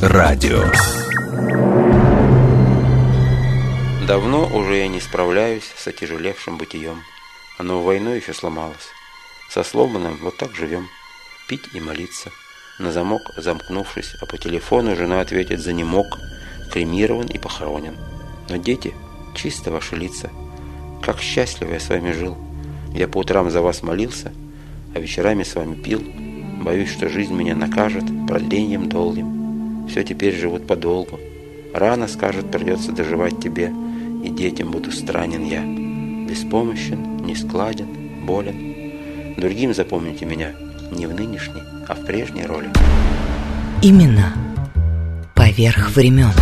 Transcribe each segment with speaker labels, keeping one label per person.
Speaker 1: радио.
Speaker 2: Давно уже я не справляюсь с отяжелевшим бытием. Оно в войну еще сломалось. Со сломанным вот так живем. Пить и молиться. На замок замкнувшись, а по телефону жена ответит за немок, кремирован и похоронен. Но дети, чисто ваши лица. Как счастливо я с вами жил. Я по утрам за вас молился, а вечерами с вами пил. Боюсь, что жизнь меня накажет продлением долгим. Все теперь живут подолгу. Рано, скажет, придется доживать тебе – и детям буду странен я. Беспомощен, нескладен, болен. Другим запомните меня не в нынешней, а в прежней роли.
Speaker 3: Именно поверх времен.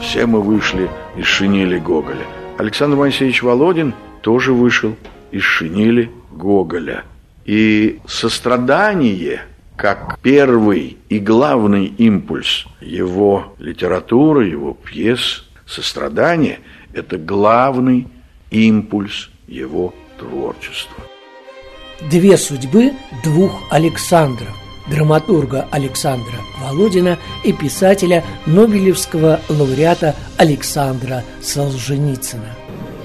Speaker 4: Все мы вышли из шинели Гоголя. Александр Моисеевич Володин тоже вышел из шинели Гоголя. И сострадание, как первый и главный импульс его литературы, его пьес, Сострадание – это главный импульс его творчества.
Speaker 5: Две судьбы двух Александров – драматурга Александра Володина и писателя Нобелевского лауреата Александра Солженицына.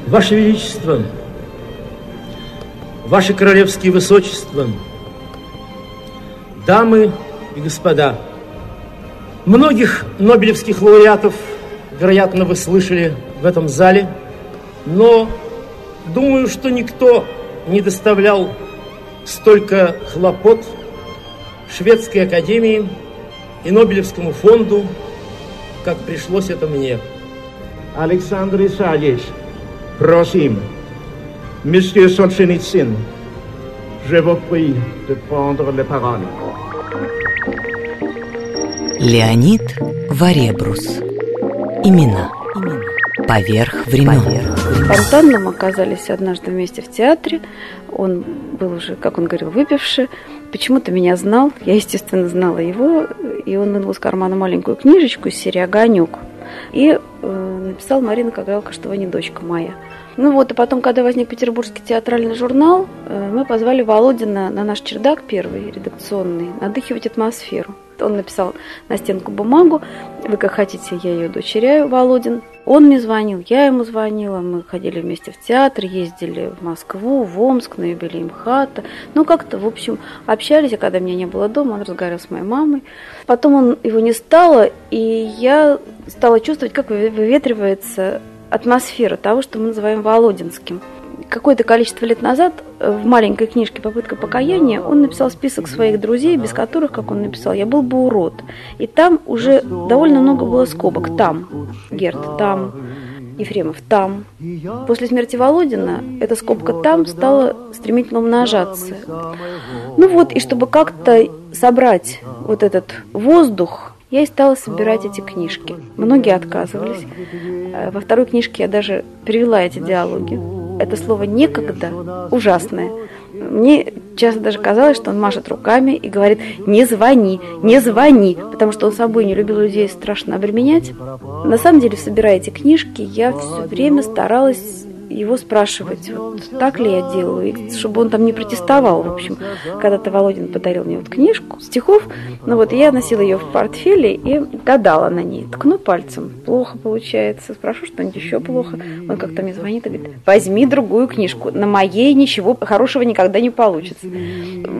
Speaker 6: Ваше Величество, Ваше Королевские Высочества, дамы и господа, многих нобелевских лауреатов – вероятно, вы слышали в этом зале, но думаю, что никто не доставлял столько хлопот Шведской Академии и Нобелевскому фонду, как пришлось это мне.
Speaker 7: Александр Исаевич, просим, Monsieur Solzhenitsyn, je vous prie de prendre la parole.
Speaker 3: Леонид Варебрус Имена. Поверх времен.
Speaker 8: Спонтанно мы оказались однажды вместе в театре. Он был уже, как он говорил, выпивший. Почему-то меня знал. Я, естественно, знала его. И он вынул из кармана маленькую книжечку из серии «Огонек». И э, написал Марина Кагалка, что вы не дочка моя. Ну вот, и потом, когда возник Петербургский театральный журнал, э, мы позвали Володина на наш чердак первый, редакционный, надыхивать атмосферу. Он написал на стенку бумагу, вы как хотите, я ее дочеряю, Володин. Он мне звонил, я ему звонила, мы ходили вместе в театр, ездили в Москву, в Омск, на юбилей МХАТа. Ну, как-то, в общем, общались, а когда меня не было дома, он разговаривал с моей мамой. Потом он, его не стало, и я стала чувствовать, как выветривается атмосфера того, что мы называем Володинским какое-то количество лет назад э, в маленькой книжке «Попытка покаяния» он написал список своих друзей, без которых, как он написал, я был бы урод. И там уже довольно много было скобок. Там Герт, там Ефремов, там. После смерти Володина эта скобка «там» стала стремительно умножаться. Ну вот, и чтобы как-то собрать вот этот воздух, я и стала собирать эти книжки. Многие отказывались. Э, во второй книжке я даже перевела эти диалоги это слово «некогда» ужасное. Мне часто даже казалось, что он машет руками и говорит «не звони, не звони», потому что он собой не любил людей страшно обременять. На самом деле, собирая эти книжки, я все время старалась его спрашивать, вот, так ли я делаю, чтобы он там не протестовал. В общем, когда-то Володин подарил мне вот книжку стихов, ну вот я носила ее в портфеле и гадала на ней. Ткну пальцем, плохо получается, спрошу что-нибудь еще плохо. Он как-то мне звонит и говорит, возьми другую книжку, на моей ничего хорошего никогда не получится.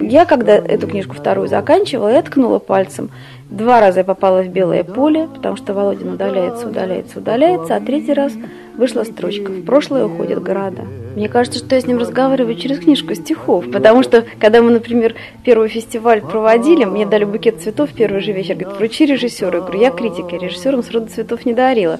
Speaker 8: Я, когда эту книжку вторую заканчивала, я ткнула пальцем, Два раза я попала в белое поле, потому что Володин удаляется, удаляется, удаляется, а третий раз вышла строчка «В прошлое уходят города». Мне кажется, что я с ним разговариваю через книжку стихов, потому что, когда мы, например, первый фестиваль проводили, мне дали букет цветов в первый же вечер, говорит, вручи режиссеру. Я говорю, я критика, режиссерам сроду цветов не дарила.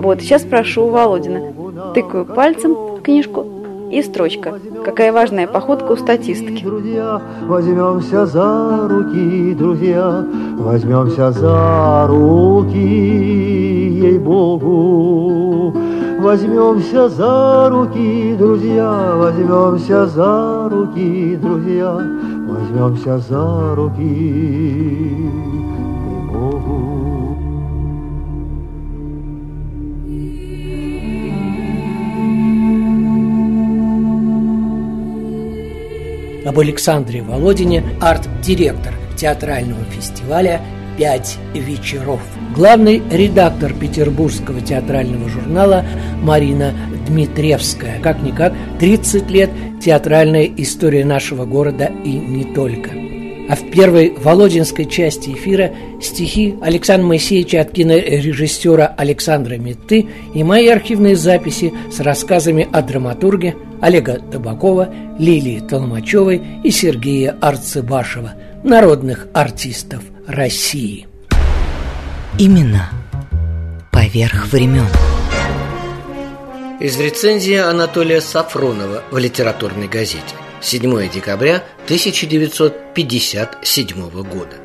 Speaker 8: Вот, сейчас прошу у Володина. Тыкаю пальцем в книжку, и строчка. Какая важная походка у статистки.
Speaker 9: Друзья, возьмемся за руки, друзья, возьмемся за руки, ей-богу. Возьмемся за руки, друзья, возьмемся за руки, друзья, возьмемся за руки,
Speaker 5: Об Александре Володине, арт-директор театрального фестиваля «Пять вечеров». Главный редактор петербургского театрального журнала Марина Дмитриевская. Как-никак 30 лет театральная история нашего города и не только. А в первой Володинской части эфира стихи Александра Моисеевича от кинорежиссера Александра Метты и мои архивные записи с рассказами о драматурге Олега Табакова, Лилии Толмачевой и Сергея Арцебашева, народных артистов России.
Speaker 3: Имена поверх времен.
Speaker 5: Из рецензии Анатолия Сафронова в литературной газете 7 декабря 1957 года.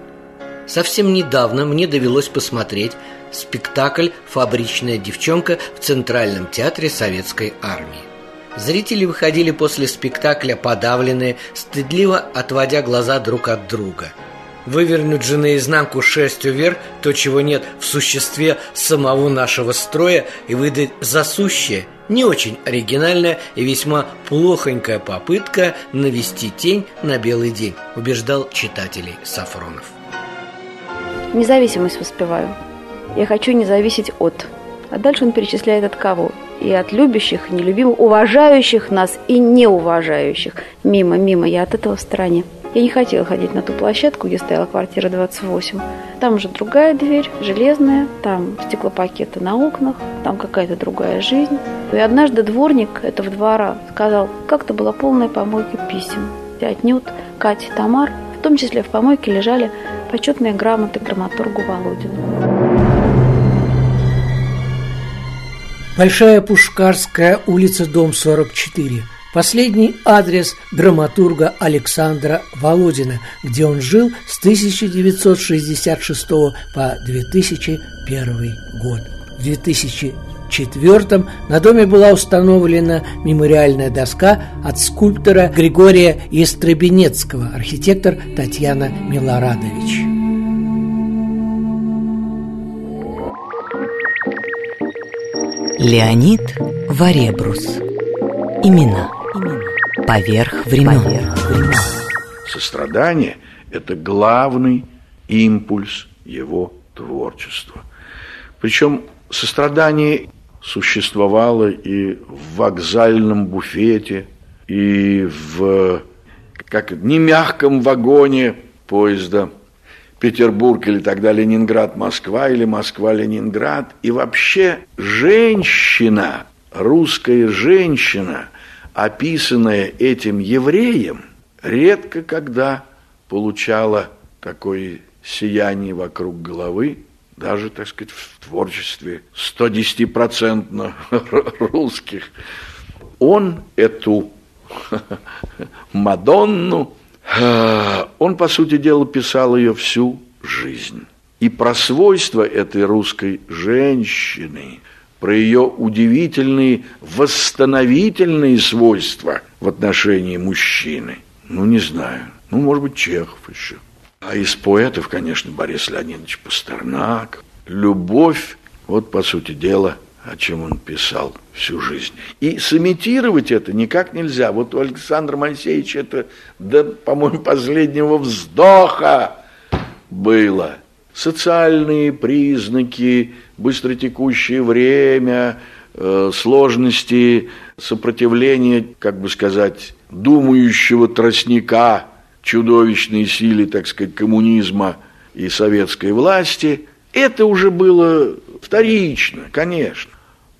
Speaker 5: Совсем недавно мне довелось посмотреть спектакль «Фабричная девчонка» в Центральном театре Советской Армии. Зрители выходили после спектакля подавленные, стыдливо отводя глаза друг от друга. Вывернуть же наизнанку шерстью вверх то, чего нет в существе самого нашего строя, и выдать засущее, не очень оригинальная и весьма плохонькая попытка навести тень на белый день, убеждал читателей Сафронов.
Speaker 8: Независимость воспеваю. Я хочу не зависеть от. А дальше он перечисляет от кого и от любящих, нелюбимых, уважающих нас и неуважающих. Мимо, мимо, я от этого в стороне. Я не хотела ходить на ту площадку, где стояла квартира 28. Там уже другая дверь, железная, там стеклопакеты на окнах, там какая-то другая жизнь. И однажды дворник этого двора сказал, как-то была полная помойка писем. И отнюдь Катя Тамар, в том числе в помойке лежали почетные грамоты драматургу Володину.
Speaker 5: Большая Пушкарская, улица, дом 44. Последний адрес драматурга Александра Володина, где он жил с 1966 по 2001 год. В 2004 на доме была установлена мемориальная доска от скульптора Григория Естребенецкого, архитектор Татьяна Милорадович.
Speaker 3: Леонид Варебрус. Имена. Поверх времен. Поверх времен.
Speaker 4: Сострадание – это главный импульс его творчества. Причем сострадание существовало и в вокзальном буфете, и в как не мягком вагоне поезда Петербург или тогда Ленинград, Москва или Москва, Ленинград. И вообще женщина, русская женщина, описанная этим евреем, редко когда получала такое сияние вокруг головы, даже, так сказать, в творчестве 110% русских. Он эту Мадонну он, по сути дела, писал ее всю жизнь. И про свойства этой русской женщины, про ее удивительные восстановительные свойства в отношении мужчины, ну, не знаю, ну, может быть, Чехов еще. А из поэтов, конечно, Борис Леонидович Пастернак. Любовь, вот, по сути дела, о чем он писал всю жизнь. И сымитировать это никак нельзя. Вот у Александра Моисеевича это до, по-моему, последнего вздоха было. Социальные признаки, быстротекущее время, э, сложности сопротивления, как бы сказать, думающего тростника чудовищной силе, так сказать, коммунизма и советской власти, это уже было вторично, конечно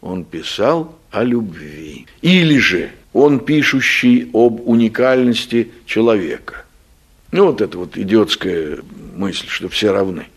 Speaker 4: он писал о любви. Или же он пишущий об уникальности человека. Ну, вот это вот идиотская мысль, что все равны.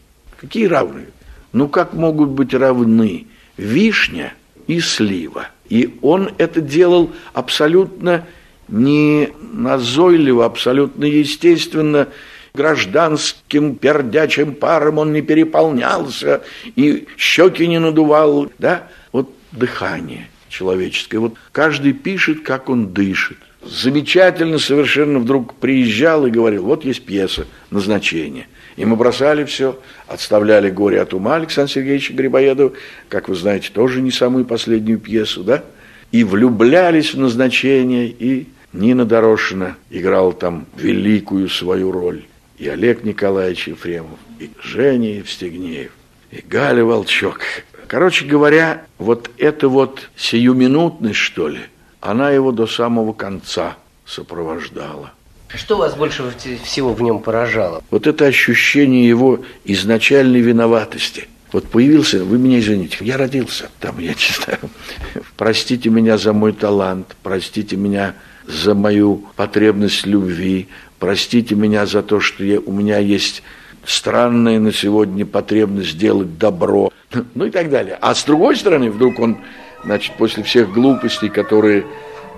Speaker 4: Какие равны? Ну, как могут быть равны вишня и слива? И он это делал абсолютно не назойливо, абсолютно естественно гражданским пердячим паром он не переполнялся и щеки не надувал, да? Вот дыхание человеческое. Вот каждый пишет, как он дышит. Замечательно совершенно вдруг приезжал и говорил, вот есть пьеса, назначение. И мы бросали все, отставляли «Горе от ума» Александра Сергеевича Грибоедова, как вы знаете, тоже не самую последнюю пьесу, да? И влюблялись в назначение, и Нина Дорошина играла там великую свою роль. И Олег Николаевич Ефремов, и Женя Евстигнеев, и Галя Волчок. Короче говоря, вот эта вот сиюминутность, что ли, она его до самого конца сопровождала.
Speaker 10: Что вас больше всего в нем поражало?
Speaker 4: Вот это ощущение его изначальной виноватости. Вот появился, вы меня извините, я родился там, я не знаю, простите меня за мой талант, простите меня за мою потребность любви, простите меня за то, что я, у меня есть странная на сегодня потребность сделать добро, ну и так далее. А с другой стороны, вдруг он, значит, после всех глупостей, которые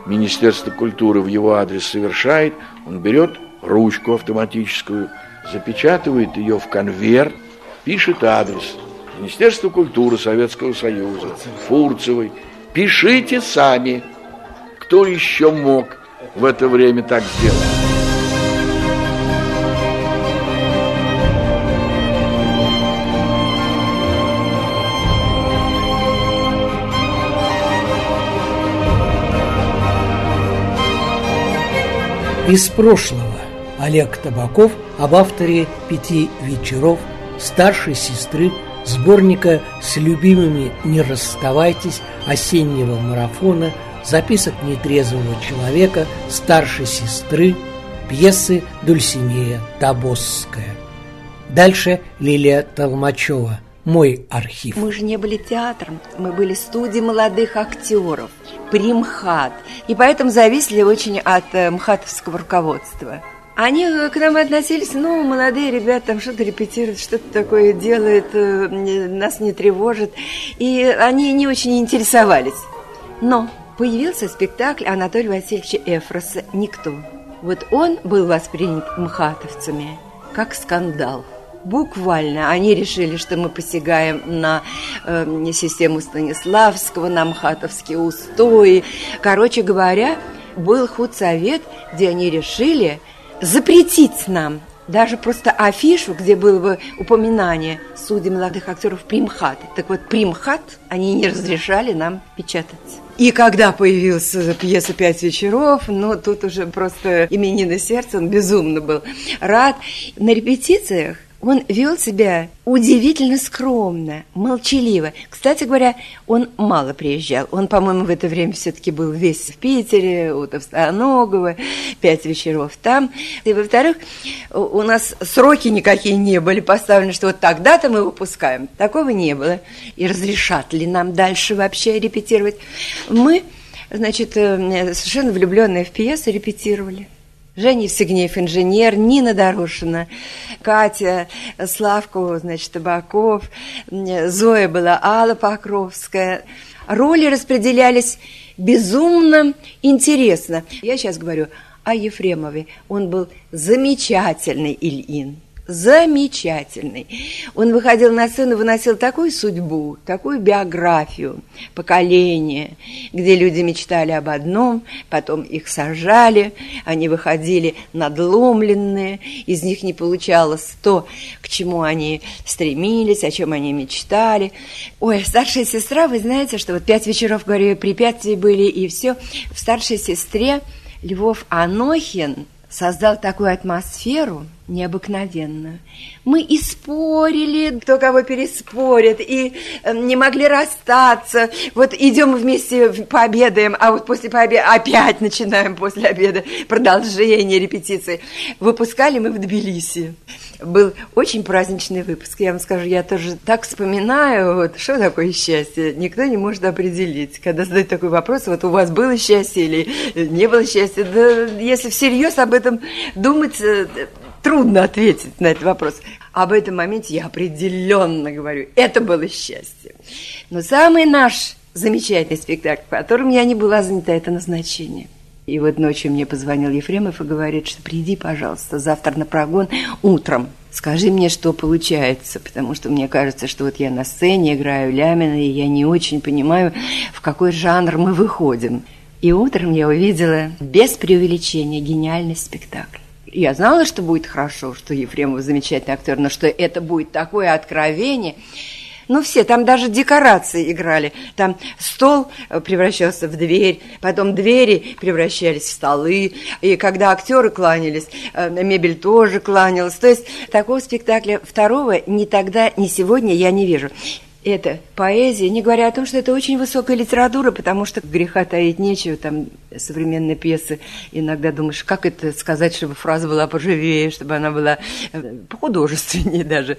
Speaker 4: Министерство культуры в его адрес совершает, он берет ручку автоматическую, запечатывает ее в конверт, пишет адрес. Министерство культуры Советского Союза, Фурцевой. Пишите сами, кто еще мог в это время так сделать.
Speaker 5: Из прошлого Олег Табаков об авторе «Пяти вечеров» старшей сестры сборника с любимыми «Не расставайтесь» осеннего марафона, записок нетрезвого человека, старшей сестры, пьесы Дульсинея Табосская. Дальше Лилия Толмачева – мой архив.
Speaker 11: Мы же не были театром, мы были студией молодых актеров, примхат, и поэтому зависели очень от э, мхатовского руководства. Они э, к нам относились, ну, молодые ребята там что-то репетируют, что-то такое делают, э, нас не тревожит, и они не очень интересовались. Но появился спектакль Анатолия Васильевича Эфроса «Никто». Вот он был воспринят мхатовцами как скандал – Буквально они решили, что мы посягаем на э, систему Станиславского, на мхатовские устои. Короче говоря, был худсовет, где они решили запретить нам даже просто афишу, где было бы упоминание судей молодых актеров Примхат. Так вот, Примхат они не разрешали нам печатать. И когда появилась пьеса «Пять вечеров», ну, тут уже просто именины сердца, он безумно был рад. На репетициях он вел себя удивительно скромно, молчаливо. Кстати говоря, он мало приезжал. Он, по-моему, в это время все-таки был весь в Питере, у Товстоногова, пять вечеров там. И, во-вторых, у нас сроки никакие не были поставлены, что вот тогда-то мы выпускаем. Такого не было. И разрешат ли нам дальше вообще репетировать? Мы, значит, э, совершенно влюбленные в пьесы репетировали. Женя Евсегнеев, инженер, Нина Дорошина, Катя, Славку, значит, Табаков, Зоя была Алла Покровская. Роли распределялись безумно интересно. Я сейчас говорю о Ефремове. Он был замечательный Ильин замечательный. Он выходил на сцену, выносил такую судьбу, такую биографию, поколение, где люди мечтали об одном, потом их сажали, они выходили надломленные, из них не получалось то, к чему они стремились, о чем они мечтали. Ой, старшая сестра, вы знаете, что вот пять вечеров, говорю, препятствий были, и все. В старшей сестре Львов Анохин создал такую атмосферу – необыкновенно. Мы и спорили, кто кого переспорит, и э, не могли расстаться. Вот идем вместе пообедаем, а вот после пообеда опять начинаем после обеда продолжение репетиции. Выпускали мы в Тбилиси. Был очень праздничный выпуск, я вам скажу, я тоже так вспоминаю, вот, что такое счастье, никто не может определить. Когда задают такой вопрос, вот у вас было счастье или не было счастья, да если всерьез об этом думать, э, трудно ответить на этот вопрос. Об этом моменте я определенно говорю. Это было счастье. Но самый наш замечательный спектакль, в котором я не была занята, это назначение. И вот ночью мне позвонил Ефремов и говорит, что приди, пожалуйста, завтра на прогон утром. Скажи мне, что получается, потому что мне кажется, что вот я на сцене играю Лямина, и я не очень понимаю, в какой жанр мы выходим. И утром я увидела без преувеличения гениальный спектакль. Я знала, что будет хорошо, что Ефремов замечательный актер, но что это будет такое откровение – ну, все, там даже декорации играли. Там стол э, превращался в дверь, потом двери превращались в столы. И когда актеры кланялись, э, мебель тоже кланялась. То есть такого спектакля второго ни тогда, ни сегодня я не вижу это поэзия, не говоря о том, что это очень высокая литература, потому что греха таить нечего, там современные пьесы, иногда думаешь, как это сказать, чтобы фраза была поживее, чтобы она была э, художественнее даже.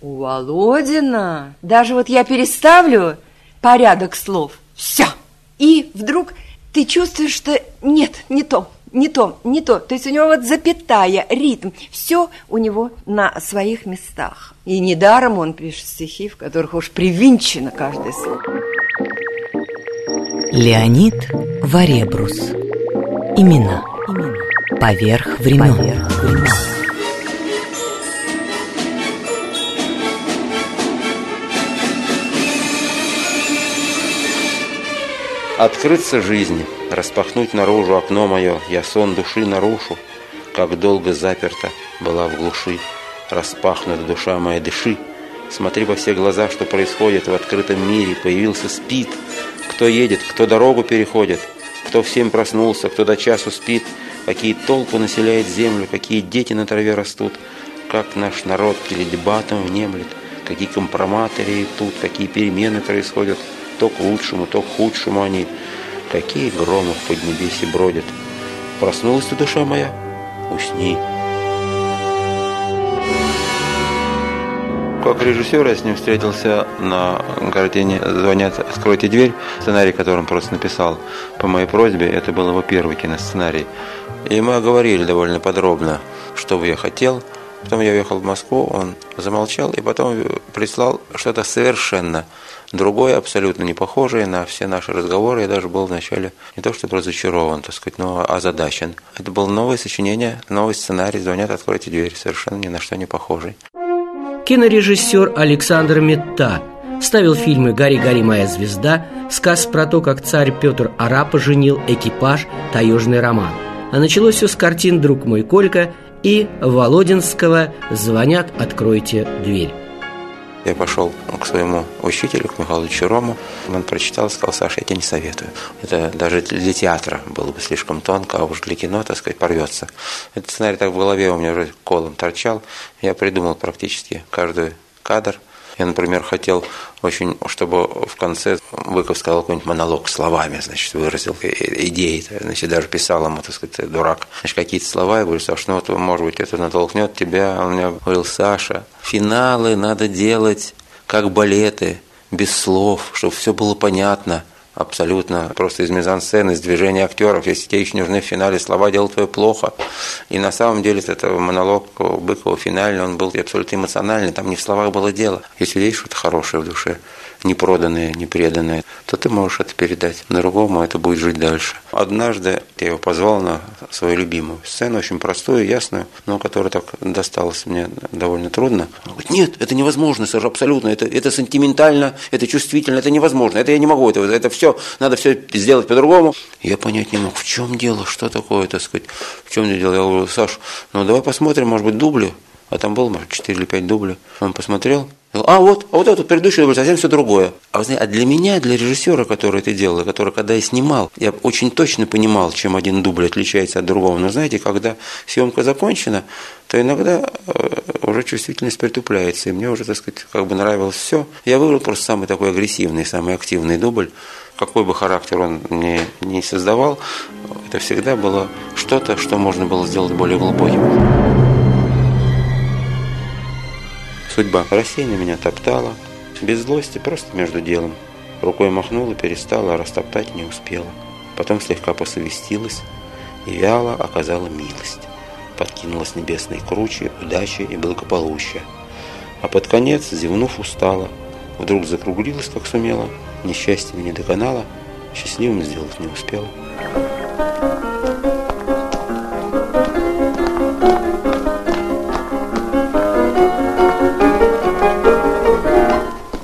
Speaker 11: У Володина, даже вот я переставлю порядок слов, все, и вдруг ты чувствуешь, что нет, не то, не то, не то. То есть у него вот запятая, ритм, все у него на своих местах. И недаром он пишет стихи, в которых уж привинчено каждое слово.
Speaker 3: Леонид Варебрус. Имена. Имена. Поверх времен. Поверх времен.
Speaker 2: Открыться жизни, распахнуть наружу окно мое, я сон души нарушу, как долго заперта была в глуши, распахнута душа моя, дыши. Смотри во все глаза, что происходит в открытом мире, появился спит, кто едет, кто дорогу переходит, кто всем проснулся, кто до часу спит, какие толпы населяет землю, какие дети на траве растут, как наш народ перед дебатом внемлет, какие компроматы тут, какие перемены происходят – то к лучшему, то к худшему они. Какие громы в поднебесе бродят. Проснулась ты, душа моя? Усни. Как режиссер я с ним встретился на картине «Звонят, откройте дверь», сценарий, который он просто написал по моей просьбе. Это был его первый киносценарий. И мы оговорили довольно подробно, что бы я хотел. Потом я уехал в Москву, он замолчал и потом прислал что-то совершенно Другое, абсолютно не похожее на все наши разговоры, я даже был вначале не то чтобы разочарован, так сказать, но озадачен. Это было новое сочинение, новый сценарий, звонят, откройте дверь, совершенно ни на что не похожий.
Speaker 5: Кинорежиссер Александр Метта ставил фильмы «Гори, гори, моя звезда», сказ про то, как царь Петр Арапа женил экипаж «Таежный роман». А началось все с картин «Друг мой Колька» и Володинского «Звонят, откройте дверь».
Speaker 2: Я пошел к своему учителю, к Михаилу Чурому. Он прочитал и сказал, Саша, я тебе не советую. Это даже для театра было бы слишком тонко, а уж для кино, так сказать, порвется. Этот сценарий так в голове у меня уже колом торчал. Я придумал практически каждый кадр – я, например, хотел очень, чтобы в конце Быков сказал какой-нибудь монолог словами, значит, выразил идеи, значит, даже писал ему, так сказать, дурак, значит, какие-то слова, я говорю, Саша, ну вот, может быть, это натолкнет тебя, он мне говорил, Саша, финалы надо делать как балеты, без слов, чтобы все было понятно – абсолютно просто из мизансцены, из движения актеров. Если тебе еще нужны в финале слова, дело твое плохо. И на самом деле это монолог Быкова финальный, он был абсолютно эмоциональный, там не в словах было дело. Если есть что-то хорошее в душе, не проданное, не преданное, то ты можешь это передать другому, это будет жить дальше. Однажды я его позвал на свою любимую сцену, очень простую, ясную, но которая так досталась мне довольно трудно. Он говорит, нет, это невозможно, сэр, абсолютно, это, это сентиментально, это чувствительно, это невозможно, это я не могу, это, это все, надо все сделать по-другому. Я понять не мог, в чем дело, что такое, так сказать, в чем дело. Я говорю, Саш, ну давай посмотрим, может быть, дубли а там было, может, 4 или 5 дублей. Он посмотрел, а вот, а вот этот предыдущий дубль совсем все другое. А, вы знаете, а для меня, для режиссера, который это делал, который когда я снимал, я очень точно понимал, чем один дубль отличается от другого. Но знаете, когда съемка закончена, то иногда э, уже чувствительность притупляется, и мне уже, так сказать, как бы нравилось все. Я выбрал просто самый такой агрессивный, самый активный дубль. Какой бы характер он мне не создавал, это всегда было что-то, что можно было сделать более глубоким. Судьба рассеянно меня топтала, без злости, просто между делом. Рукой махнула, перестала, а растоптать не успела. Потом слегка посовестилась и вяло оказала милость. Подкинула с небесной круче, удачи и благополучия. А под конец, зевнув, устала. Вдруг закруглилась, как сумела, несчастье не доконала, счастливым сделать не успела.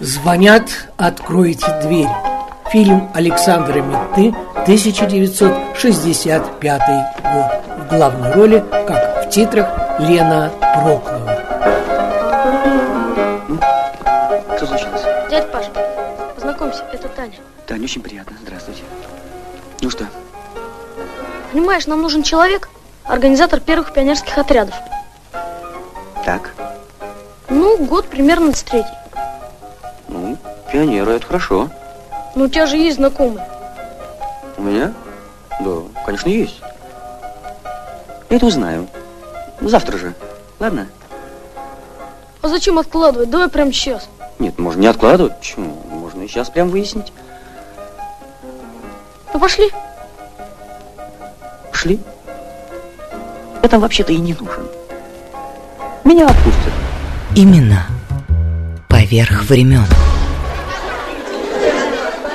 Speaker 5: Звонят, откройте дверь. Фильм Александра Метты, 1965 год. В главной роли, как в титрах, Лена Проклова.
Speaker 12: Что случилось?
Speaker 13: Дядь Паша, познакомься, это Таня.
Speaker 12: Таня, очень приятно. Здравствуйте. Ну что?
Speaker 13: Понимаешь, нам нужен человек, организатор первых пионерских отрядов.
Speaker 12: Так.
Speaker 13: Ну, год примерно с третий.
Speaker 12: Пионеры, это хорошо.
Speaker 13: Ну, у тебя же есть знакомые.
Speaker 12: У меня? Да, конечно, есть. Я это узнаю. Завтра же. Ладно?
Speaker 13: А зачем откладывать? Давай прямо сейчас.
Speaker 12: Нет, можно не откладывать. Почему? Можно и сейчас прям выяснить.
Speaker 13: Ну, пошли.
Speaker 12: Шли. Я там вообще-то и не нужен. Меня отпустят.
Speaker 3: Имена поверх времен.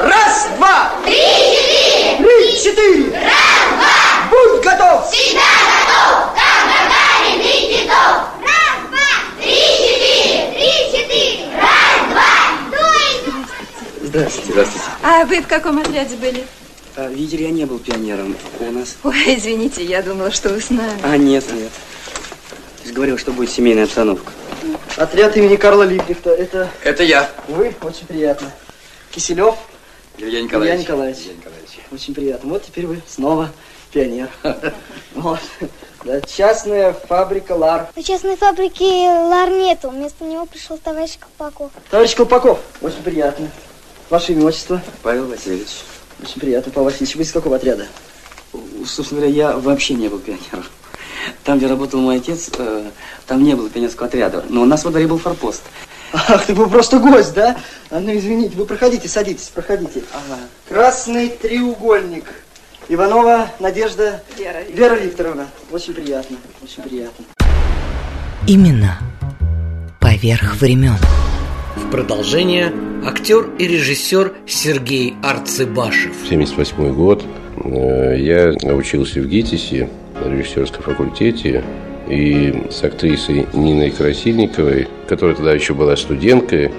Speaker 14: Раз, два! Три, четыре! Три, четыре! Раз, два! Будь готов! Всегда готов! Как Гагарин и Титов! Раз, два! Три, четыре! Три, четыре! Раз, два! Стой!
Speaker 12: Здравствуйте. Здравствуйте.
Speaker 11: А вы в каком отряде были?
Speaker 12: А, видели, я не был пионером. У нас...
Speaker 11: Ой, извините, я думала, что вы с нами.
Speaker 12: А, нет, нет. Ты же говорил, что будет семейная обстановка.
Speaker 15: Отряд имени Карла Липкнехта. Это
Speaker 12: Это я.
Speaker 15: вы? Очень приятно. Киселев?
Speaker 12: Илья
Speaker 15: Илья Николаевич. Очень приятно. Вот теперь вы снова пионер. Вот. Да, частная фабрика Лар.
Speaker 16: На частной фабрике Лар нету. Вместо него пришел товарищ Колпаков.
Speaker 15: Товарищ Колпаков, очень приятно. Ваше имя, отчество?
Speaker 12: Павел Васильевич.
Speaker 15: Очень приятно, Павел Васильевич. Вы из какого отряда?
Speaker 12: Собственно говоря, я вообще не был пионером. Там, где работал мой отец, э, там не было пионерского отряда. Но у нас во дворе был форпост.
Speaker 15: Ах, ты был просто гость, да? А ну, извините, вы проходите, садитесь, проходите. Красный треугольник. Иванова Надежда
Speaker 11: Вера.
Speaker 15: Вера Викторовна. Очень приятно, очень приятно.
Speaker 3: Имена поверх времен.
Speaker 5: В продолжение актер и режиссер Сергей Арцебашев.
Speaker 17: 78 год. Э, Я учился в ГИТИСе на режиссерском факультете. И с актрисой Ниной Красильниковой, которая тогда еще была студенткой,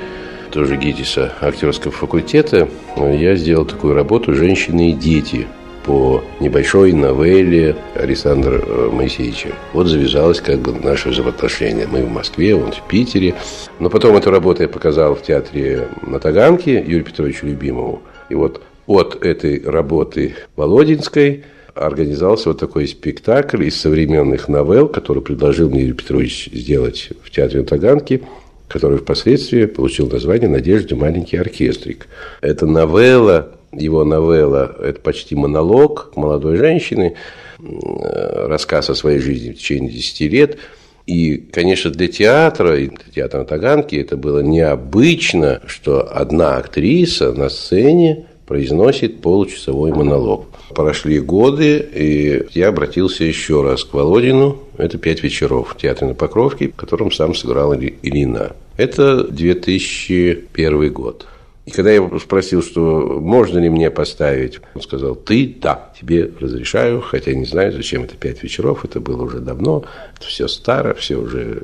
Speaker 17: тоже ГИТИСа, актерского факультета, я сделал такую работу «Женщины и дети» по небольшой новелле Александра э, Моисеевича. Вот завязалось как бы наше взаимоотношение. Мы в Москве, он в Питере. Но потом эту работу я показал в театре на Таганке Юрию Петровичу Любимову. И вот от этой работы Володинской организовался вот такой спектакль из современных новелл, который предложил мне Юрий Петрович сделать в театре на Таганке, который впоследствии получил название «Надежде маленький оркестрик». Это новелла, его новелла, это почти монолог молодой женщины, э, рассказ о своей жизни в течение 10 лет. И, конечно, для театра, и для театра на Таганке это было необычно, что одна актриса на сцене произносит получасовой монолог. Прошли годы, и я обратился еще раз к Володину. Это «Пять вечеров» в театре на Покровке, в котором сам сыграл Ильина. Это 2001 год. И когда я спросил, что можно ли мне поставить, он сказал, ты, да, тебе разрешаю, хотя не знаю, зачем это пять вечеров, это было уже давно, это все старо, все уже,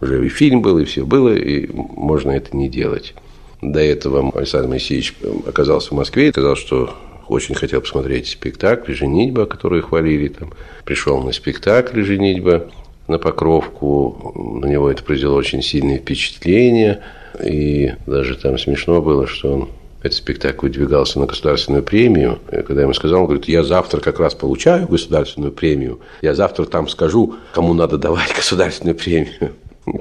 Speaker 17: уже и фильм был, и все было, и можно это не делать. До этого Александр Моисеевич оказался в Москве и сказал, что очень хотел посмотреть спектакль «Женитьба», который хвалили там. Пришел на спектакль «Женитьба» на Покровку. На него это произвело очень сильное впечатление. И даже там смешно было, что он этот спектакль выдвигался на государственную премию. И когда я ему сказал, он говорит, я завтра как раз получаю государственную премию, я завтра там скажу, кому надо давать государственную премию.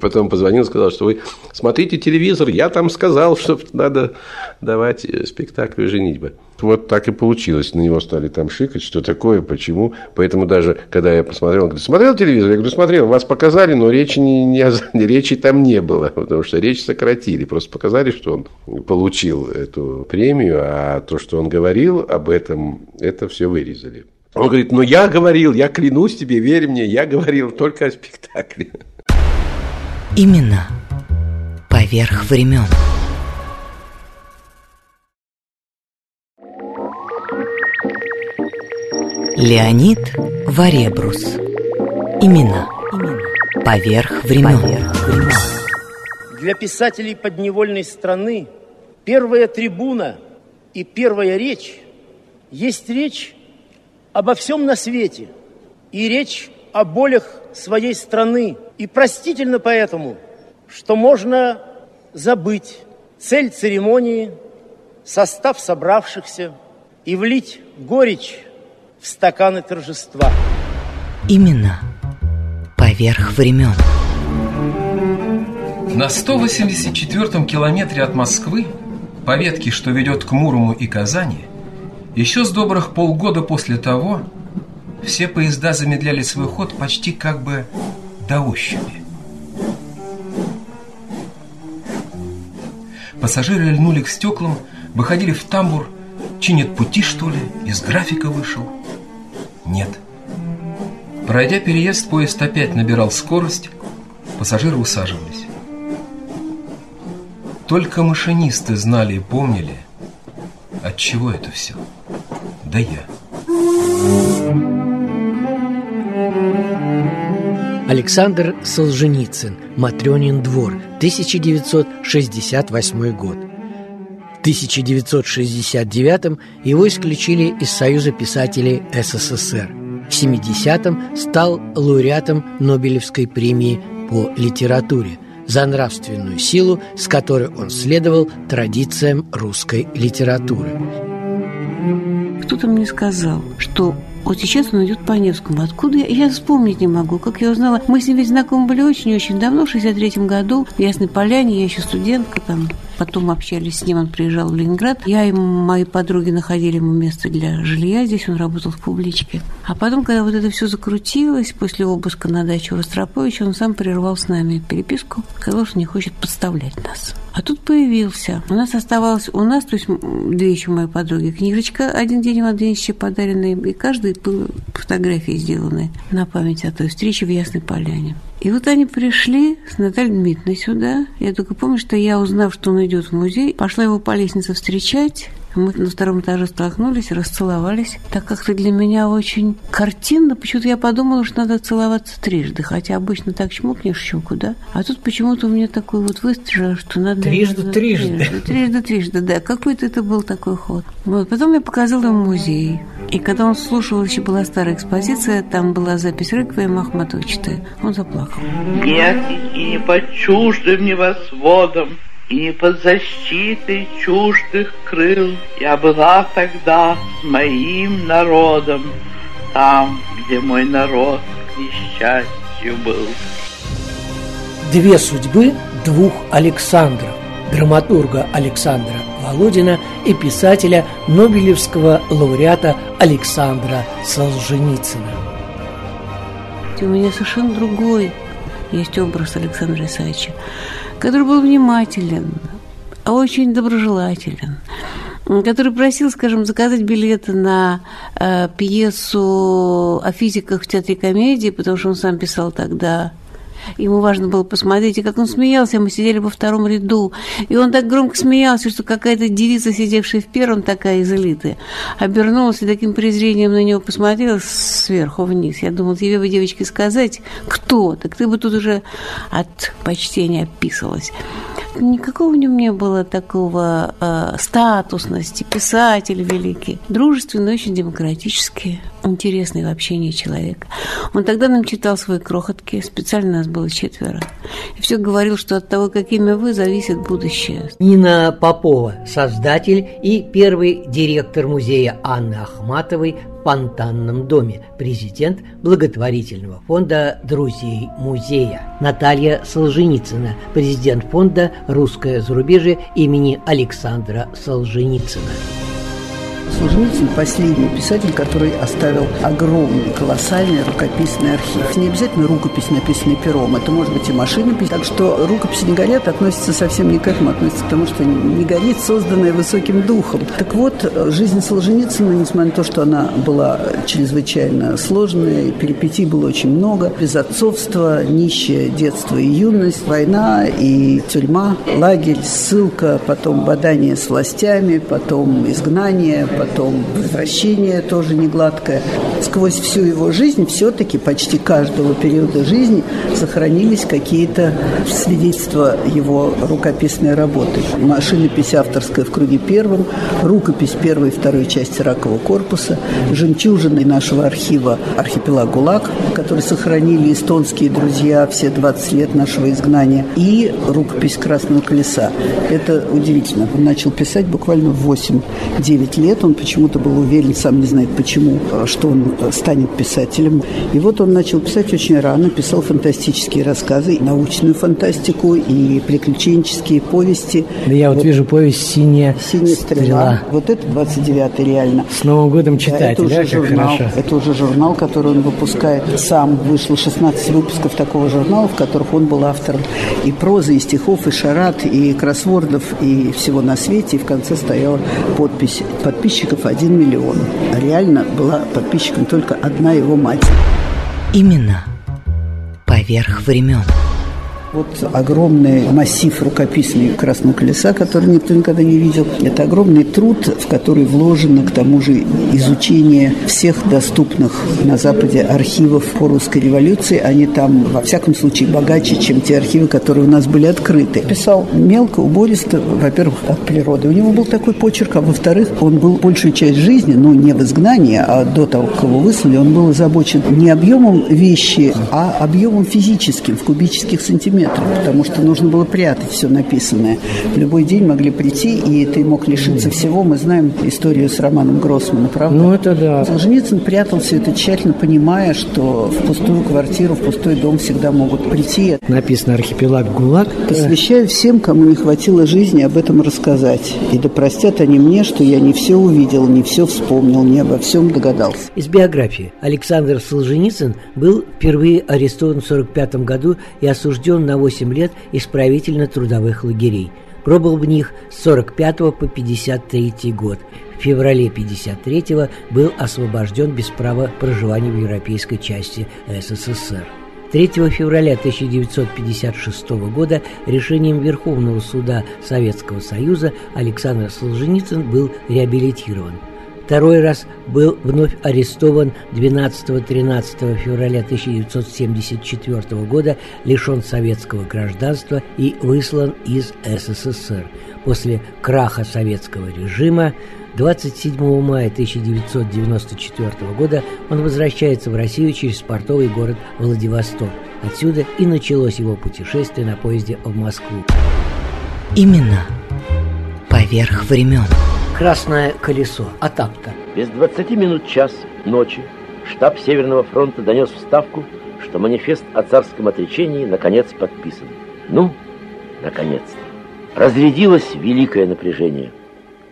Speaker 17: Потом позвонил сказал, что вы смотрите телевизор, я там сказал, что надо давать спектакль «Женитьба». Вот так и получилось. На него стали там шикать, что такое, почему. Поэтому даже, когда я посмотрел, он говорит, смотрел телевизор? Я говорю, смотрел, вас показали, но речи, не, не, речи там не было, потому что речь сократили. Просто показали, что он получил эту премию, а то, что он говорил об этом, это все вырезали. Он говорит, ну я говорил, я клянусь тебе, верь мне, я говорил только о спектакле.
Speaker 3: Имена поверх времен. Леонид Варебрус. Имена поверх времен.
Speaker 6: Для писателей подневольной страны Первая трибуна и первая речь есть речь обо всем на свете и речь о болях своей страны. И простительно поэтому, что можно забыть цель церемонии, состав собравшихся и влить горечь в стаканы торжества.
Speaker 3: Имена поверх времен.
Speaker 18: На 184-м километре от Москвы, по ветке, что ведет к Мурому и Казани, еще с добрых полгода после того, все поезда замедляли свой ход почти как бы до ощупи. Пассажиры льнули к стеклам, выходили в тамбур, чинят пути, что ли, из графика вышел. Нет. Пройдя переезд, поезд опять набирал скорость, пассажиры усаживались. Только машинисты знали и помнили, от чего это все. Да я.
Speaker 5: Александр Солженицын, Матрёнин двор, 1968 год. В 1969 его исключили из Союза писателей СССР. В 70-м стал лауреатом Нобелевской премии по литературе за нравственную силу, с которой он следовал традициям русской литературы.
Speaker 19: Кто-то мне сказал, что вот сейчас он идет по Невскому. Откуда я? Я вспомнить не могу, как я узнала. Мы с ним ведь знакомы были очень-очень давно, в 63-м году, в Ясной Поляне, я еще студентка там. Потом общались с ним, он приезжал в Ленинград. Я и мои подруги находили ему место для жилья. Здесь он работал в публичке. А потом, когда вот это все закрутилось, после обыска на дачу Ростроповича, он сам прервал с нами переписку, сказал, что не хочет подставлять нас. А тут появился. У нас оставалось, у нас, то есть две еще мои подруги, книжечка один день в Адвенчике подаренная, и каждый был фотографии сделаны на память о той встрече в Ясной Поляне. И вот они пришли с Натальей Дмитриевной сюда. Я только помню, что я, узнав, что он идет в музей, пошла его по лестнице встречать. Мы на втором этаже столкнулись, расцеловались. Так как-то для меня очень картинно. Почему-то я подумала, что надо целоваться трижды. Хотя обычно так чмокнешь щеку, да? А тут почему-то у меня такой вот выстрел, что надо...
Speaker 5: Трижды, трижды.
Speaker 19: Трижды, трижды, трижды, да. Какой-то это был такой ход. Вот. Потом я показала ему музей. И когда он слушал, еще была старая экспозиция, там была запись Рыквия Ахматова читая. Он заплакал.
Speaker 20: Нет, и не под чуждым небосводом, и не под защитой чуждых крыл Я была тогда с моим народом Там, где мой народ к несчастью был.
Speaker 5: Две судьбы двух Александров Драматурга Александра Володина и писателя Нобелевского лауреата Александра Солженицына.
Speaker 19: У меня совершенно другой есть образ Александра Исаевича который был внимателен, очень доброжелателен, который просил, скажем, заказать билеты на э, пьесу о физиках в театре комедии, потому что он сам писал тогда Ему важно было посмотреть, и как он смеялся, мы сидели во втором ряду, и он так громко смеялся, что какая-то девица, сидевшая в первом, такая из элиты, обернулась и таким презрением на него посмотрела сверху вниз. Я думала, тебе бы, девочки, сказать, кто? Так ты бы тут уже от почтения описывалась никакого в нем не было такого э, статусности, писатель великий, дружественный, очень демократический, интересный в общении человек. Он тогда нам читал свои крохотки, специально нас было четверо, и все говорил, что от того, какими вы, зависит будущее.
Speaker 5: Нина Попова, создатель и первый директор музея Анны Ахматовой Фонтанном доме, президент благотворительного фонда «Друзей музея». Наталья Солженицына, президент фонда «Русское зарубежье» имени Александра Солженицына.
Speaker 21: Солженицын – последний писатель, который оставил огромный, колоссальный рукописный архив. Не обязательно рукопись, написанная пером, это может быть и машинопись. Так что рукописи не горят относится совсем не к этому, относится к тому, что не горит, созданная высоким духом. Так вот, жизнь Солженицына, несмотря на то, что она была чрезвычайно сложная, перипетий было очень много, без отцовства, нищее детство и юность, война и тюрьма, лагерь, ссылка, потом бадание с властями, потом изгнание, потом возвращение тоже не гладкое. Сквозь всю его жизнь все-таки почти каждого периода жизни сохранились какие-то свидетельства его рукописной работы. Машинопись авторская в круге первом, рукопись первой и второй части ракового корпуса, жемчужины нашего архива архипелаг ГУЛАГ, который сохранили эстонские друзья все 20 лет нашего изгнания, и рукопись «Красного колеса». Это удивительно. Он начал писать буквально в 8-9 лет. Он почему-то был уверен, сам не знает почему, что он станет писателем. И вот он начал писать очень рано, писал фантастические рассказы, научную фантастику и приключенческие повести.
Speaker 5: Да я вот, вот вижу повесть «Синяя,
Speaker 21: «Синяя стрела». стрела». Вот это 29-й реально.
Speaker 5: С Новым годом читать, да,
Speaker 21: это
Speaker 5: да,
Speaker 21: уже журнал,
Speaker 5: хорошо.
Speaker 21: Это уже журнал, который он выпускает. Сам вышло 16 выпусков такого журнала, в которых он был автором и прозы, и стихов, и шарат, и кроссвордов, и всего на свете. И в конце стояла подпись подписчиков 1 миллион. А реально была подписчиком только одна его мать.
Speaker 3: Именно поверх времен.
Speaker 21: Вот огромный массив рукописный Красного Колеса, который никто никогда не видел. Это огромный труд, в который вложено, к тому же, изучение всех доступных на Западе архивов по русской революции. Они там, во всяком случае, богаче, чем те архивы, которые у нас были открыты. Писал мелко, убористо, во-первых, от природы. У него был такой почерк, а во-вторых, он был большую часть жизни, ну, не в изгнании, а до того, как его выслали, он был озабочен не объемом вещи, а объемом физическим, в кубических сантиметрах метров, потому что нужно было прятать все написанное. В любой день могли прийти, и ты мог лишиться всего. Мы знаем историю с Романом Гроссманом, правда?
Speaker 5: Ну, это да.
Speaker 21: Солженицын прятал все это тщательно, понимая, что в пустую квартиру, в пустой дом всегда могут прийти.
Speaker 5: Написано «Архипелаг ГУЛАГ».
Speaker 21: Посвящаю всем, кому не хватило жизни об этом рассказать. И да простят они мне, что я не все увидел, не все вспомнил, не обо всем догадался.
Speaker 5: Из биографии. Александр Солженицын был впервые арестован в 1945 году и осужден на на 8 лет исправительно-трудовых лагерей. Пробыл в них с 45 по 53 год. В феврале 53 был освобожден без права проживания в европейской части СССР. 3 февраля 1956 года решением Верховного суда Советского Союза Александр Солженицын был реабилитирован – Второй раз был вновь арестован 12-13 февраля 1974 года, лишен советского гражданства и выслан из СССР. После краха советского режима 27 мая 1994 года он возвращается в Россию через портовый город Владивосток. Отсюда и началось его путешествие на поезде в Москву.
Speaker 3: Именно поверх времен.
Speaker 5: Красное колесо. Атапта.
Speaker 22: Без 20 минут час ночи штаб Северного фронта донес в Ставку, что манифест о царском отречении наконец подписан. Ну, наконец-то. Разрядилось великое напряжение.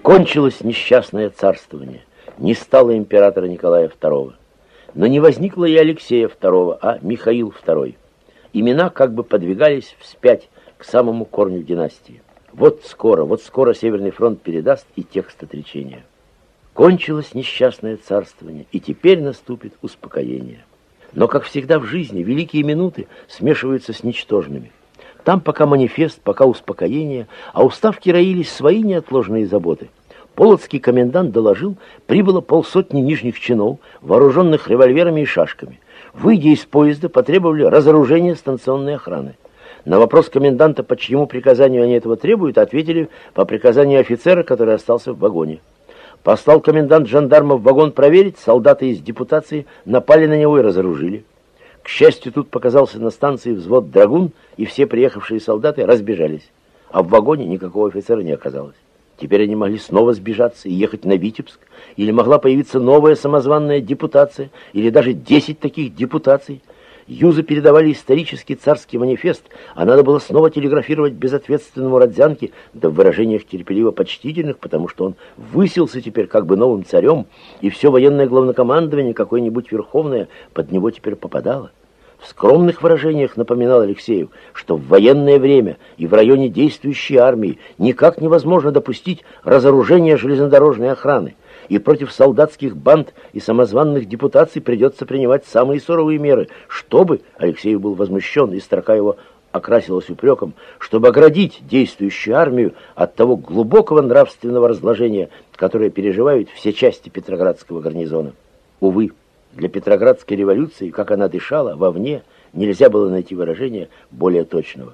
Speaker 22: Кончилось несчастное царствование. Не стало императора Николая II. Но не возникло и Алексея II, а Михаил II. Имена как бы подвигались вспять к самому корню династии. Вот скоро, вот скоро Северный фронт передаст и текст отречения. Кончилось несчастное царствование, и теперь наступит успокоение. Но, как всегда в жизни, великие минуты смешиваются с ничтожными. Там пока манифест, пока успокоение, а у Ставки роились свои неотложные заботы. Полоцкий комендант доложил, прибыло полсотни нижних чинов, вооруженных револьверами и шашками. Выйдя из поезда, потребовали разоружения станционной охраны. На вопрос коменданта, по чьему приказанию они этого требуют, ответили по приказанию офицера, который остался в вагоне. Послал комендант жандармов в вагон проверить, солдаты из депутации напали на него и разоружили. К счастью, тут показался на станции взвод «Драгун», и все приехавшие солдаты разбежались. А в вагоне никакого офицера не оказалось. Теперь они могли снова сбежаться и ехать на Витебск, или могла появиться новая самозванная депутация, или даже десять таких депутаций – Юзы передавали исторический царский манифест, а надо было снова телеграфировать безответственному Родзянке, да в выражениях терпеливо почтительных, потому что он высился теперь как бы новым царем, и все военное главнокомандование, какое-нибудь верховное, под него теперь попадало. В скромных выражениях напоминал Алексеев, что в военное время и в районе действующей армии никак невозможно допустить разоружения железнодорожной охраны и против солдатских банд и самозванных депутаций придется принимать самые суровые меры, чтобы, Алексей был возмущен, и строка его окрасилась упреком, чтобы оградить действующую армию от того глубокого нравственного разложения, которое переживают все части Петроградского гарнизона. Увы, для Петроградской революции, как она дышала, вовне нельзя было найти выражение более точного.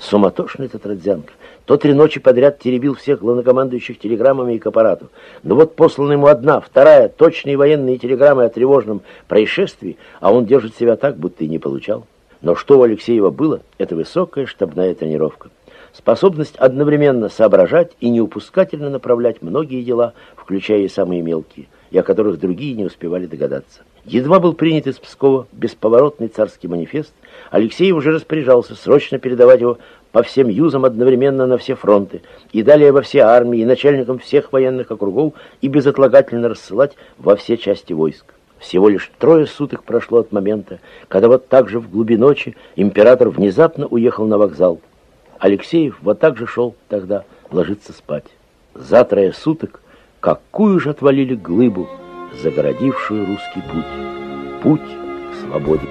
Speaker 22: Суматошный этот Родзянко. То три ночи подряд теребил всех главнокомандующих телеграммами и к аппарату. Но вот послана ему одна, вторая, точные военные телеграммы о тревожном происшествии, а он держит себя так, будто и не получал. Но что у Алексеева было, это высокая штабная тренировка. Способность одновременно соображать и неупускательно направлять многие дела, включая и самые мелкие, и о которых другие не успевали догадаться. Едва был принят из Пскова бесповоротный царский манифест, Алексеев уже распоряжался срочно передавать его по всем юзам одновременно на все фронты, и далее во все армии, и начальникам всех военных округов, и безотлагательно рассылать во все части войск. Всего лишь трое суток прошло от момента, когда вот так же в глуби ночи император внезапно уехал на вокзал. Алексеев вот так же шел тогда ложиться спать. За трое суток какую же отвалили глыбу, загородившую русский путь, путь к свободе.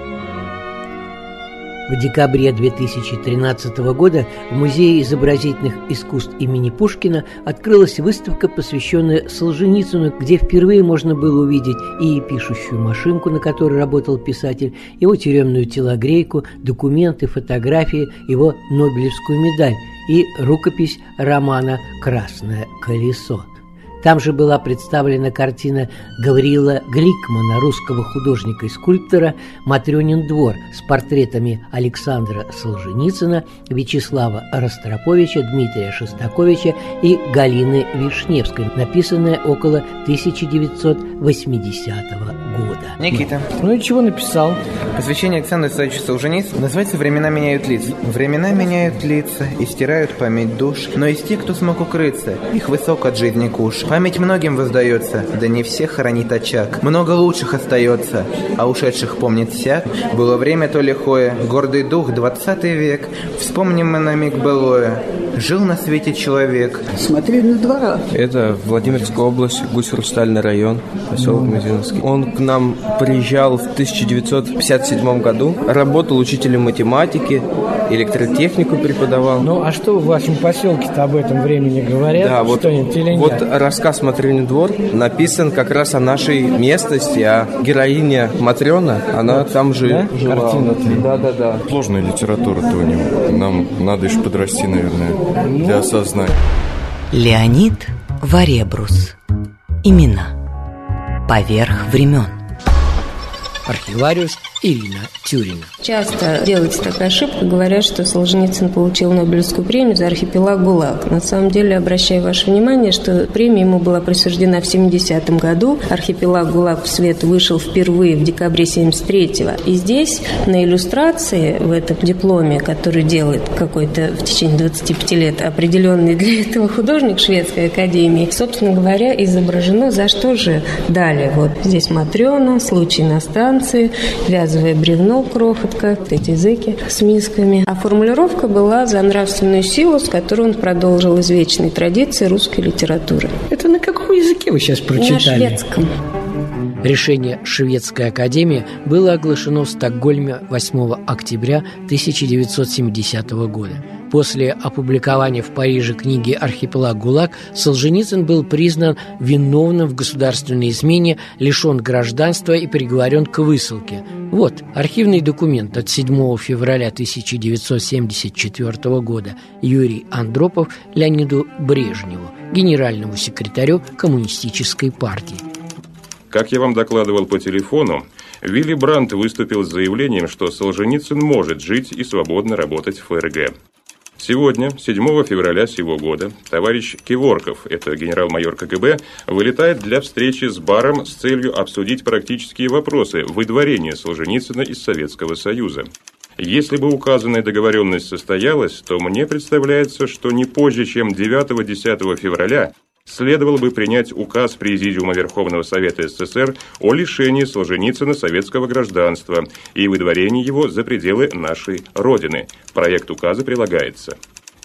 Speaker 5: В декабре 2013 года в Музее изобразительных искусств имени Пушкина открылась выставка, посвященная Солженицыну, где впервые можно было увидеть и пишущую машинку, на которой работал писатель, его тюремную телогрейку, документы, фотографии, его Нобелевскую медаль и рукопись романа «Красное колесо». Там же была представлена картина Гавриила Гликмана, русского художника и скульптора «Матрёнин двор» с портретами Александра Солженицына, Вячеслава Ростроповича, Дмитрия Шостаковича и Галины Вишневской, написанная около 1980 года.
Speaker 23: Никита.
Speaker 5: Ну и чего написал?
Speaker 23: Посвящение Александру Исаевичу Солженицыну называется «Времена меняют лица». Времена меняют лица и стирают память душ, но есть те, кто смог укрыться, их высок от жизни куш. Память многим воздается, да не всех хранит очаг. Много лучших остается, а ушедших помнит всяк. Было время то лихое, гордый дух, двадцатый век. Вспомним мы на миг былое. Жил на свете человек.
Speaker 21: Смотри на двора.
Speaker 24: Это Владимирская область, Гусь-Хрустальный район, поселок Мизиновский. Он к нам приезжал в 1957 году, работал учителем математики, электротехнику преподавал.
Speaker 5: Ну, а что в вашем поселке-то об этом времени говорят?
Speaker 24: Да, вот,
Speaker 5: Что-нибудь или нет?
Speaker 24: вот рассказ «Матрёнин двор» написан как раз о нашей местности, а героиня Матрёна, она там же
Speaker 5: Да?
Speaker 24: жила.
Speaker 5: Картина-то.
Speaker 24: Да, да, да.
Speaker 25: Сложная литература-то у него. Нам надо еще подрасти, наверное, для осознания.
Speaker 3: Леонид Варебрус. Имена. Поверх времен.
Speaker 5: Архивариус Ирина Тюрина.
Speaker 26: Часто делается такая ошибка, говорят, что Солженицын получил Нобелевскую премию за архипелаг ГУЛАГ. На самом деле, обращаю ваше внимание, что премия ему была присуждена в 70-м году. Архипелаг ГУЛАГ в свет вышел впервые в декабре 73-го. И здесь на иллюстрации в этом дипломе, который делает какой-то в течение 25 лет определенный для этого художник Шведской академии, собственно говоря, изображено, за что же дали. Вот здесь Матрена, случай на станции, вязовое бревно, крохотка, эти языки с мисками. А формулировка была за нравственную силу, с которой он продолжил извечные традиции русской литературы.
Speaker 5: Это на каком языке вы сейчас прочитали?
Speaker 26: На шведском.
Speaker 5: Решение Шведской академии было оглашено в Стокгольме 8 октября 1970 года. После опубликования в Париже книги «Архипелаг ГУЛАГ» Солженицын был признан виновным в государственной измене, лишен гражданства и приговорен к высылке. Вот архивный документ от 7 февраля 1974 года Юрий Андропов Леониду Брежневу, генеральному секретарю Коммунистической партии.
Speaker 27: Как я вам докладывал по телефону, Вилли Брандт выступил с заявлением, что Солженицын может жить и свободно работать в ФРГ. Сегодня, 7 февраля сего года, товарищ Киворков, это генерал-майор КГБ, вылетает для встречи с Баром с целью обсудить практические вопросы выдворения Солженицына из Советского Союза. Если бы указанная договоренность состоялась, то мне представляется, что не позже, чем 9-10 февраля следовало бы принять указ Президиума Верховного Совета СССР о лишении Солженицына советского гражданства и выдворении его за пределы нашей Родины. Проект указа прилагается.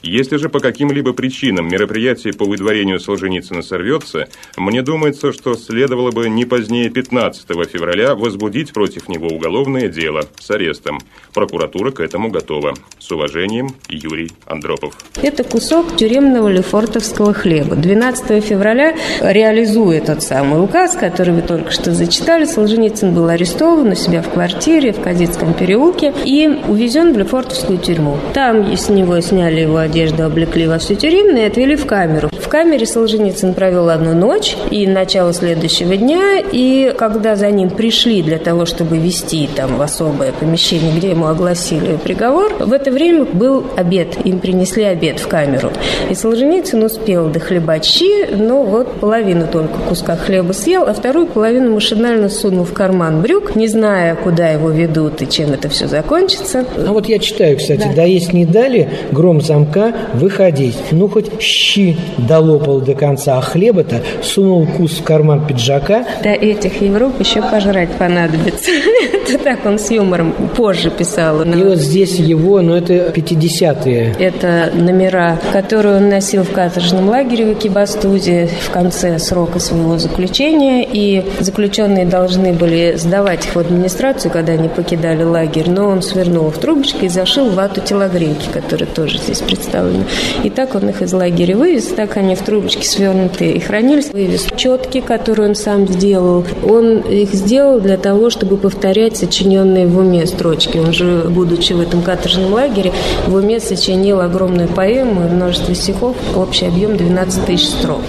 Speaker 27: Если же по каким-либо причинам мероприятие по выдворению Солженицына сорвется, мне думается, что следовало бы не позднее 15 февраля возбудить против него уголовное дело с арестом. Прокуратура к этому готова. С уважением, Юрий Андропов.
Speaker 26: Это кусок тюремного лефортовского хлеба. 12 февраля, реализуя тот самый указ, который вы только что зачитали, Солженицын был арестован у себя в квартире в Кадетском переулке и увезен в Лефортовскую тюрьму. Там с него сняли его одежду, облекли во всю тюремную и отвели в камеру. В камере Солженицын провел одну ночь и начало следующего дня, и когда за ним пришли для того, чтобы вести там в особое помещение, где ему огласили приговор, в это время был обед, им принесли обед в камеру. И Солженицын успел дохлебать щи, но вот половину только куска хлеба съел, а вторую половину машинально сунул в карман брюк, не зная, куда его ведут и чем это все закончится.
Speaker 5: А вот я читаю, кстати, да, да если не дали, гром замка выходить. Ну, хоть щи долопал до конца, а хлеба-то сунул кус в карман пиджака.
Speaker 26: Да этих Европ еще пожрать понадобится. Это так он с юмором позже писал.
Speaker 5: И вот здесь его, ну, это 50-е.
Speaker 26: Это номера, которые он носил в каторжном лагере в Экибастузе в конце срока своего заключения. И заключенные должны были сдавать их в администрацию, когда они покидали лагерь. Но он свернул в трубочку и зашил вату телогрейки, которые тоже здесь представлены представлены. И так он их из лагеря вывез, так они в трубочке свернутые и хранились. Вывез четки, которые он сам сделал. Он их сделал для того, чтобы повторять сочиненные в уме строчки. Он же, будучи в этом каторжном лагере, в уме сочинил огромную поэму и множество стихов, общий объем 12 тысяч строк.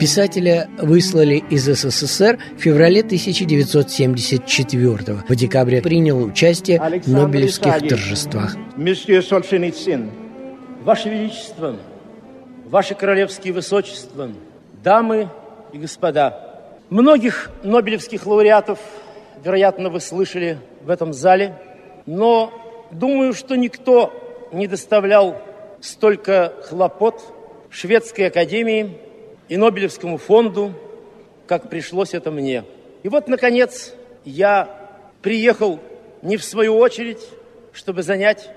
Speaker 5: Писателя выслали из СССР в феврале 1974 В декабре принял участие в Нобелевских торжествах.
Speaker 6: Ваше Величество, Ваше Королевские Высочества, дамы и господа, многих нобелевских лауреатов, вероятно, вы слышали в этом зале, но думаю, что никто не доставлял столько хлопот Шведской Академии и Нобелевскому фонду, как пришлось это мне. И вот, наконец, я приехал не в свою очередь, чтобы занять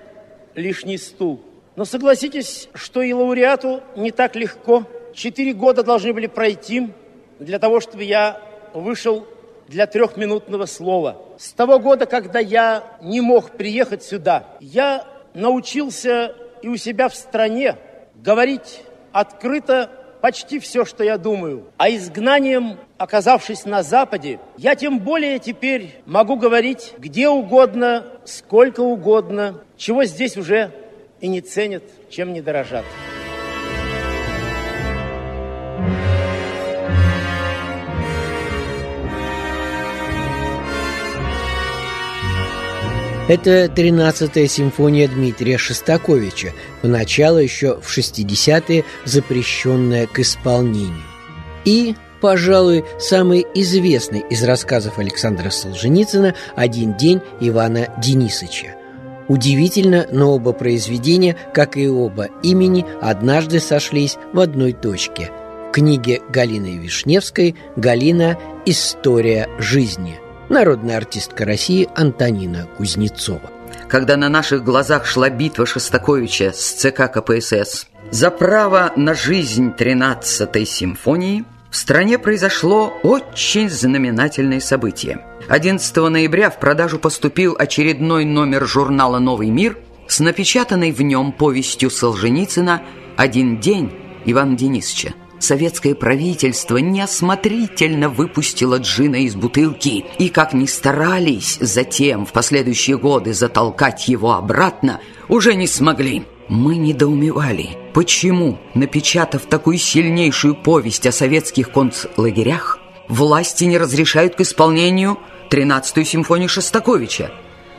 Speaker 6: лишний стул – но согласитесь, что и лауреату не так легко. Четыре года должны были пройти для того, чтобы я вышел для трехминутного слова. С того года, когда я не мог приехать сюда, я научился и у себя в стране говорить открыто почти все, что я думаю. А изгнанием, оказавшись на Западе, я тем более теперь могу говорить где угодно, сколько угодно, чего здесь уже и не ценят, чем не дорожат.
Speaker 5: Это 13-я симфония Дмитрия Шостаковича, поначалу еще в 60-е запрещенная к исполнению. И, пожалуй, самый известный из рассказов Александра Солженицына «Один день Ивана Денисовича», Удивительно, но оба произведения, как и оба имени, однажды сошлись в одной точке. Книге Галины Вишневской «Галина. История жизни». Народная артистка России Антонина Кузнецова.
Speaker 28: Когда на наших глазах шла битва Шостаковича с ЦК КПСС за право на жизнь 13-й симфонии, в стране произошло очень знаменательное событие – 11 ноября в продажу поступил очередной номер журнала «Новый мир» с напечатанной в нем повестью Солженицына «Один день» Ивана Денисовича. Советское правительство неосмотрительно выпустило джина из бутылки, и как ни старались затем в последующие годы затолкать его обратно, уже не смогли. Мы недоумевали, почему, напечатав такую сильнейшую повесть о советских концлагерях, власти не разрешают к исполнению 13-ю симфонию Шостаковича.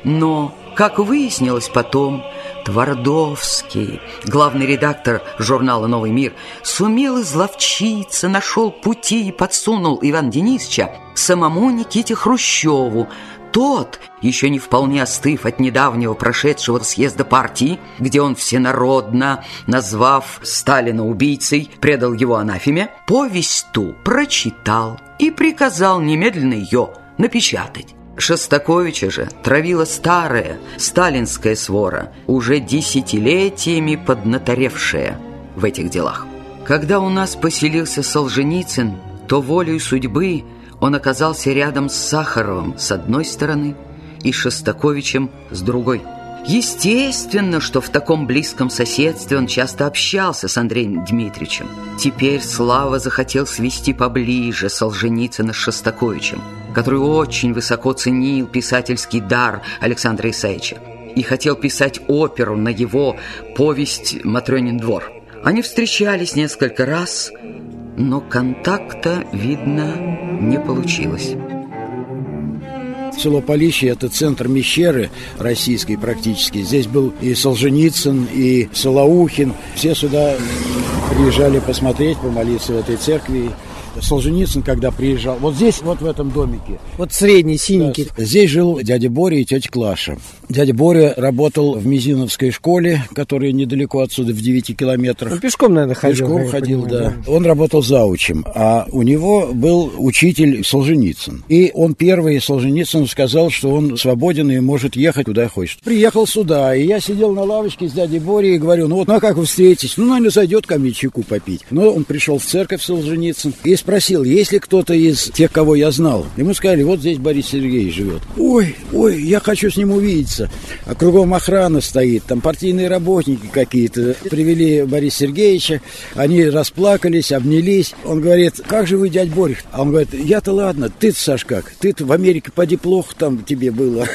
Speaker 28: Но, как выяснилось потом, Твардовский, главный редактор журнала «Новый мир», сумел изловчиться, нашел пути и подсунул Ивана Денисовича самому Никите Хрущеву. Тот, еще не вполне остыв от недавнего прошедшего съезда партии, где он всенародно, назвав Сталина убийцей, предал его анафеме, повесть ту прочитал и приказал немедленно ее напечатать. Шостаковича же травила старая сталинская свора, уже десятилетиями поднаторевшая в этих делах. Когда у нас поселился Солженицын, то волей судьбы он оказался рядом с Сахаровым с одной стороны и Шостаковичем с другой. Естественно, что в таком близком соседстве он часто общался с Андреем Дмитриевичем. Теперь Слава захотел свести поближе Солженицына с Шостаковичем, который очень высоко ценил писательский дар Александра Исаевича и хотел писать оперу на его повесть «Матрёнин двор». Они встречались несколько раз, но контакта, видно, не получилось.
Speaker 29: Село Полище – это центр Мещеры российской практически. Здесь был и Солженицын, и Солоухин. Все сюда приезжали посмотреть, помолиться в этой церкви. Солженицын, когда приезжал, вот здесь, вот в этом домике.
Speaker 5: Вот средний, синенький.
Speaker 29: Да, здесь жил дядя Боря и тетя Клаша. Дядя Боря работал в Мизиновской школе, которая недалеко отсюда, в 9 километрах.
Speaker 5: Он пешком, наверное, ходил.
Speaker 29: Пешком ходил, понимаю, да. да. Он работал заучим, а у него был учитель Солженицын. И он первый, Солженицын, сказал, что он свободен и может ехать куда хочет. Приехал сюда, и я сидел на лавочке с дядей Борей и говорю, ну вот, ну а как вы встретитесь? Ну, наверное, зайдет ко мне чайку попить. Но он пришел в церковь Солженицын и спросил, есть ли кто-то из тех, кого я знал. Ему сказали, вот здесь Борис Сергеевич живет. Ой, ой, я хочу с ним увидеться. А кругом охрана стоит, там партийные работники какие-то. Привели Бориса Сергеевича, они расплакались, обнялись. Он говорит, как же вы, дядь Борих? А он говорит, я-то ладно, ты-то, Саш, как? Ты-то в Америке поди плохо там тебе было.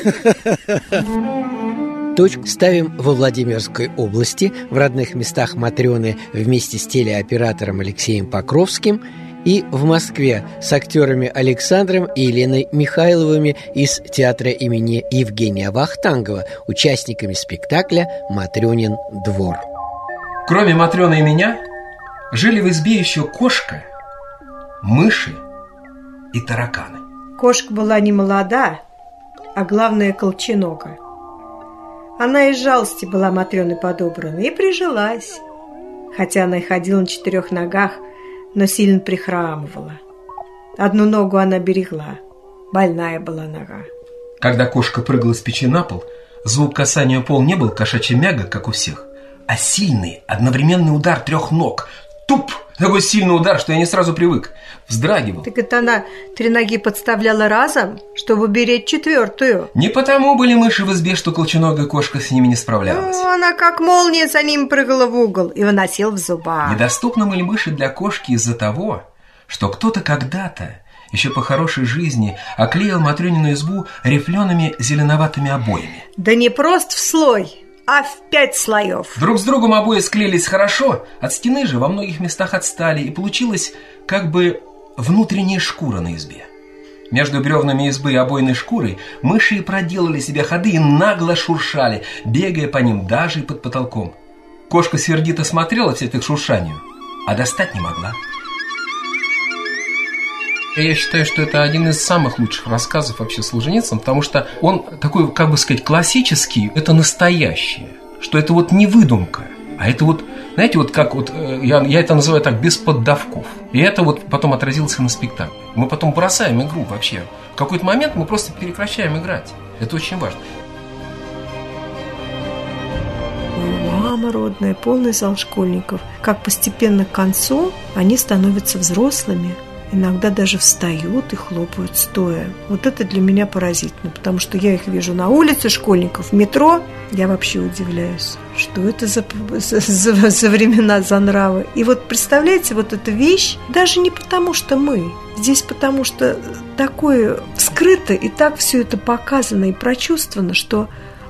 Speaker 5: Точку ставим во Владимирской области, в родных местах Матрены вместе с телеоператором Алексеем Покровским – и в Москве с актерами Александром и Еленой Михайловыми из театра имени Евгения Вахтангова, участниками спектакля «Матрёнин двор».
Speaker 18: Кроме Матрёны и меня, жили в избе еще кошка, мыши и тараканы.
Speaker 30: Кошка была не молода, а главное колченока. Она из жалости была Матрёной подобрана и прижилась. Хотя она и ходила на четырех ногах – но сильно прихрамывала. Одну ногу она берегла. Больная была нога.
Speaker 18: Когда кошка прыгала с печи на пол, звук касания пол не был кошачий мяга, как у всех, а сильный, одновременный удар трех ног. Туп! Такой сильный удар, что я не сразу привык. Вздрагивал.
Speaker 30: Так это она три ноги подставляла разом, чтобы беречь четвертую.
Speaker 18: Не потому были мыши в избе, что колченогая кошка с ними не справлялась.
Speaker 30: Ну, она как молния за ним прыгала в угол и выносил в зубах.
Speaker 18: Недоступны были мыши для кошки из-за того, что кто-то когда-то еще по хорошей жизни оклеил Матрёнину избу рифлеными зеленоватыми обоями.
Speaker 30: Да не просто в слой, а в пять слоев.
Speaker 18: Друг с другом обои склеились хорошо, от стены же во многих местах отстали, и получилась как бы внутренняя шкура на избе. Между бревнами избы и обойной шкурой мыши проделали себе ходы и нагло шуршали, бегая по ним даже и под потолком. Кошка сердито смотрела все это шуршанию, а достать не могла. Я считаю, что это один из самых лучших рассказов вообще Солженицын, потому что он такой, как бы сказать, классический, это настоящее, что это вот не выдумка, а это вот, знаете, вот как вот, э, я, я это называю так, без поддавков. И это вот потом отразилось на спектакле. Мы потом бросаем игру вообще. В какой-то момент мы просто прекращаем играть. Это очень важно.
Speaker 30: мама родная, полный зал школьников. Как постепенно к концу они становятся взрослыми, иногда даже встают и хлопают стоя. Вот это для меня поразительно, потому что я их вижу на улице школьников, в метро, я вообще удивляюсь, что это за, за, за, времена, за нравы. И вот представляете, вот эта вещь, даже не потому, что мы, здесь потому, что такое скрыто и так все это показано и прочувствовано, что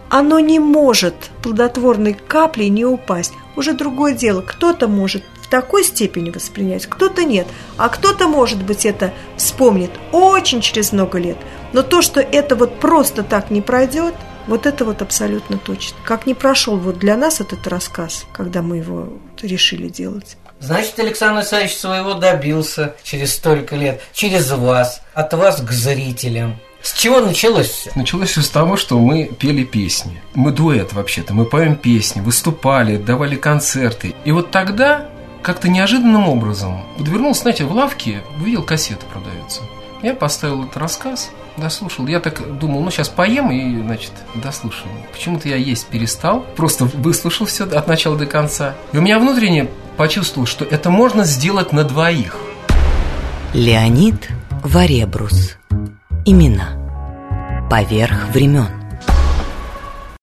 Speaker 30: оно не может плодотворной каплей не упасть. Уже другое дело, кто-то может такой степени воспринять, кто-то нет. А кто-то, может быть, это вспомнит очень через много лет. Но то, что это вот просто так не пройдет, вот это вот абсолютно точно. Как не прошел вот для нас этот рассказ, когда мы его решили делать.
Speaker 5: Значит, Александр Александрович своего добился через столько лет, через вас, от вас к зрителям. С чего началось
Speaker 18: Началось все с того, что мы пели песни. Мы дуэт вообще-то, мы поем песни, выступали, давали концерты. И вот тогда как-то неожиданным образом подвернулся, знаете, в лавке, увидел кассеты продаются. Я поставил этот рассказ, дослушал. Я так думал, ну сейчас поем и, значит, дослушаю. Почему-то я есть перестал, просто выслушал все от начала до конца. И у меня внутренне почувствовал, что это можно сделать на двоих.
Speaker 3: Леонид Варебрус. Имена. Поверх времен.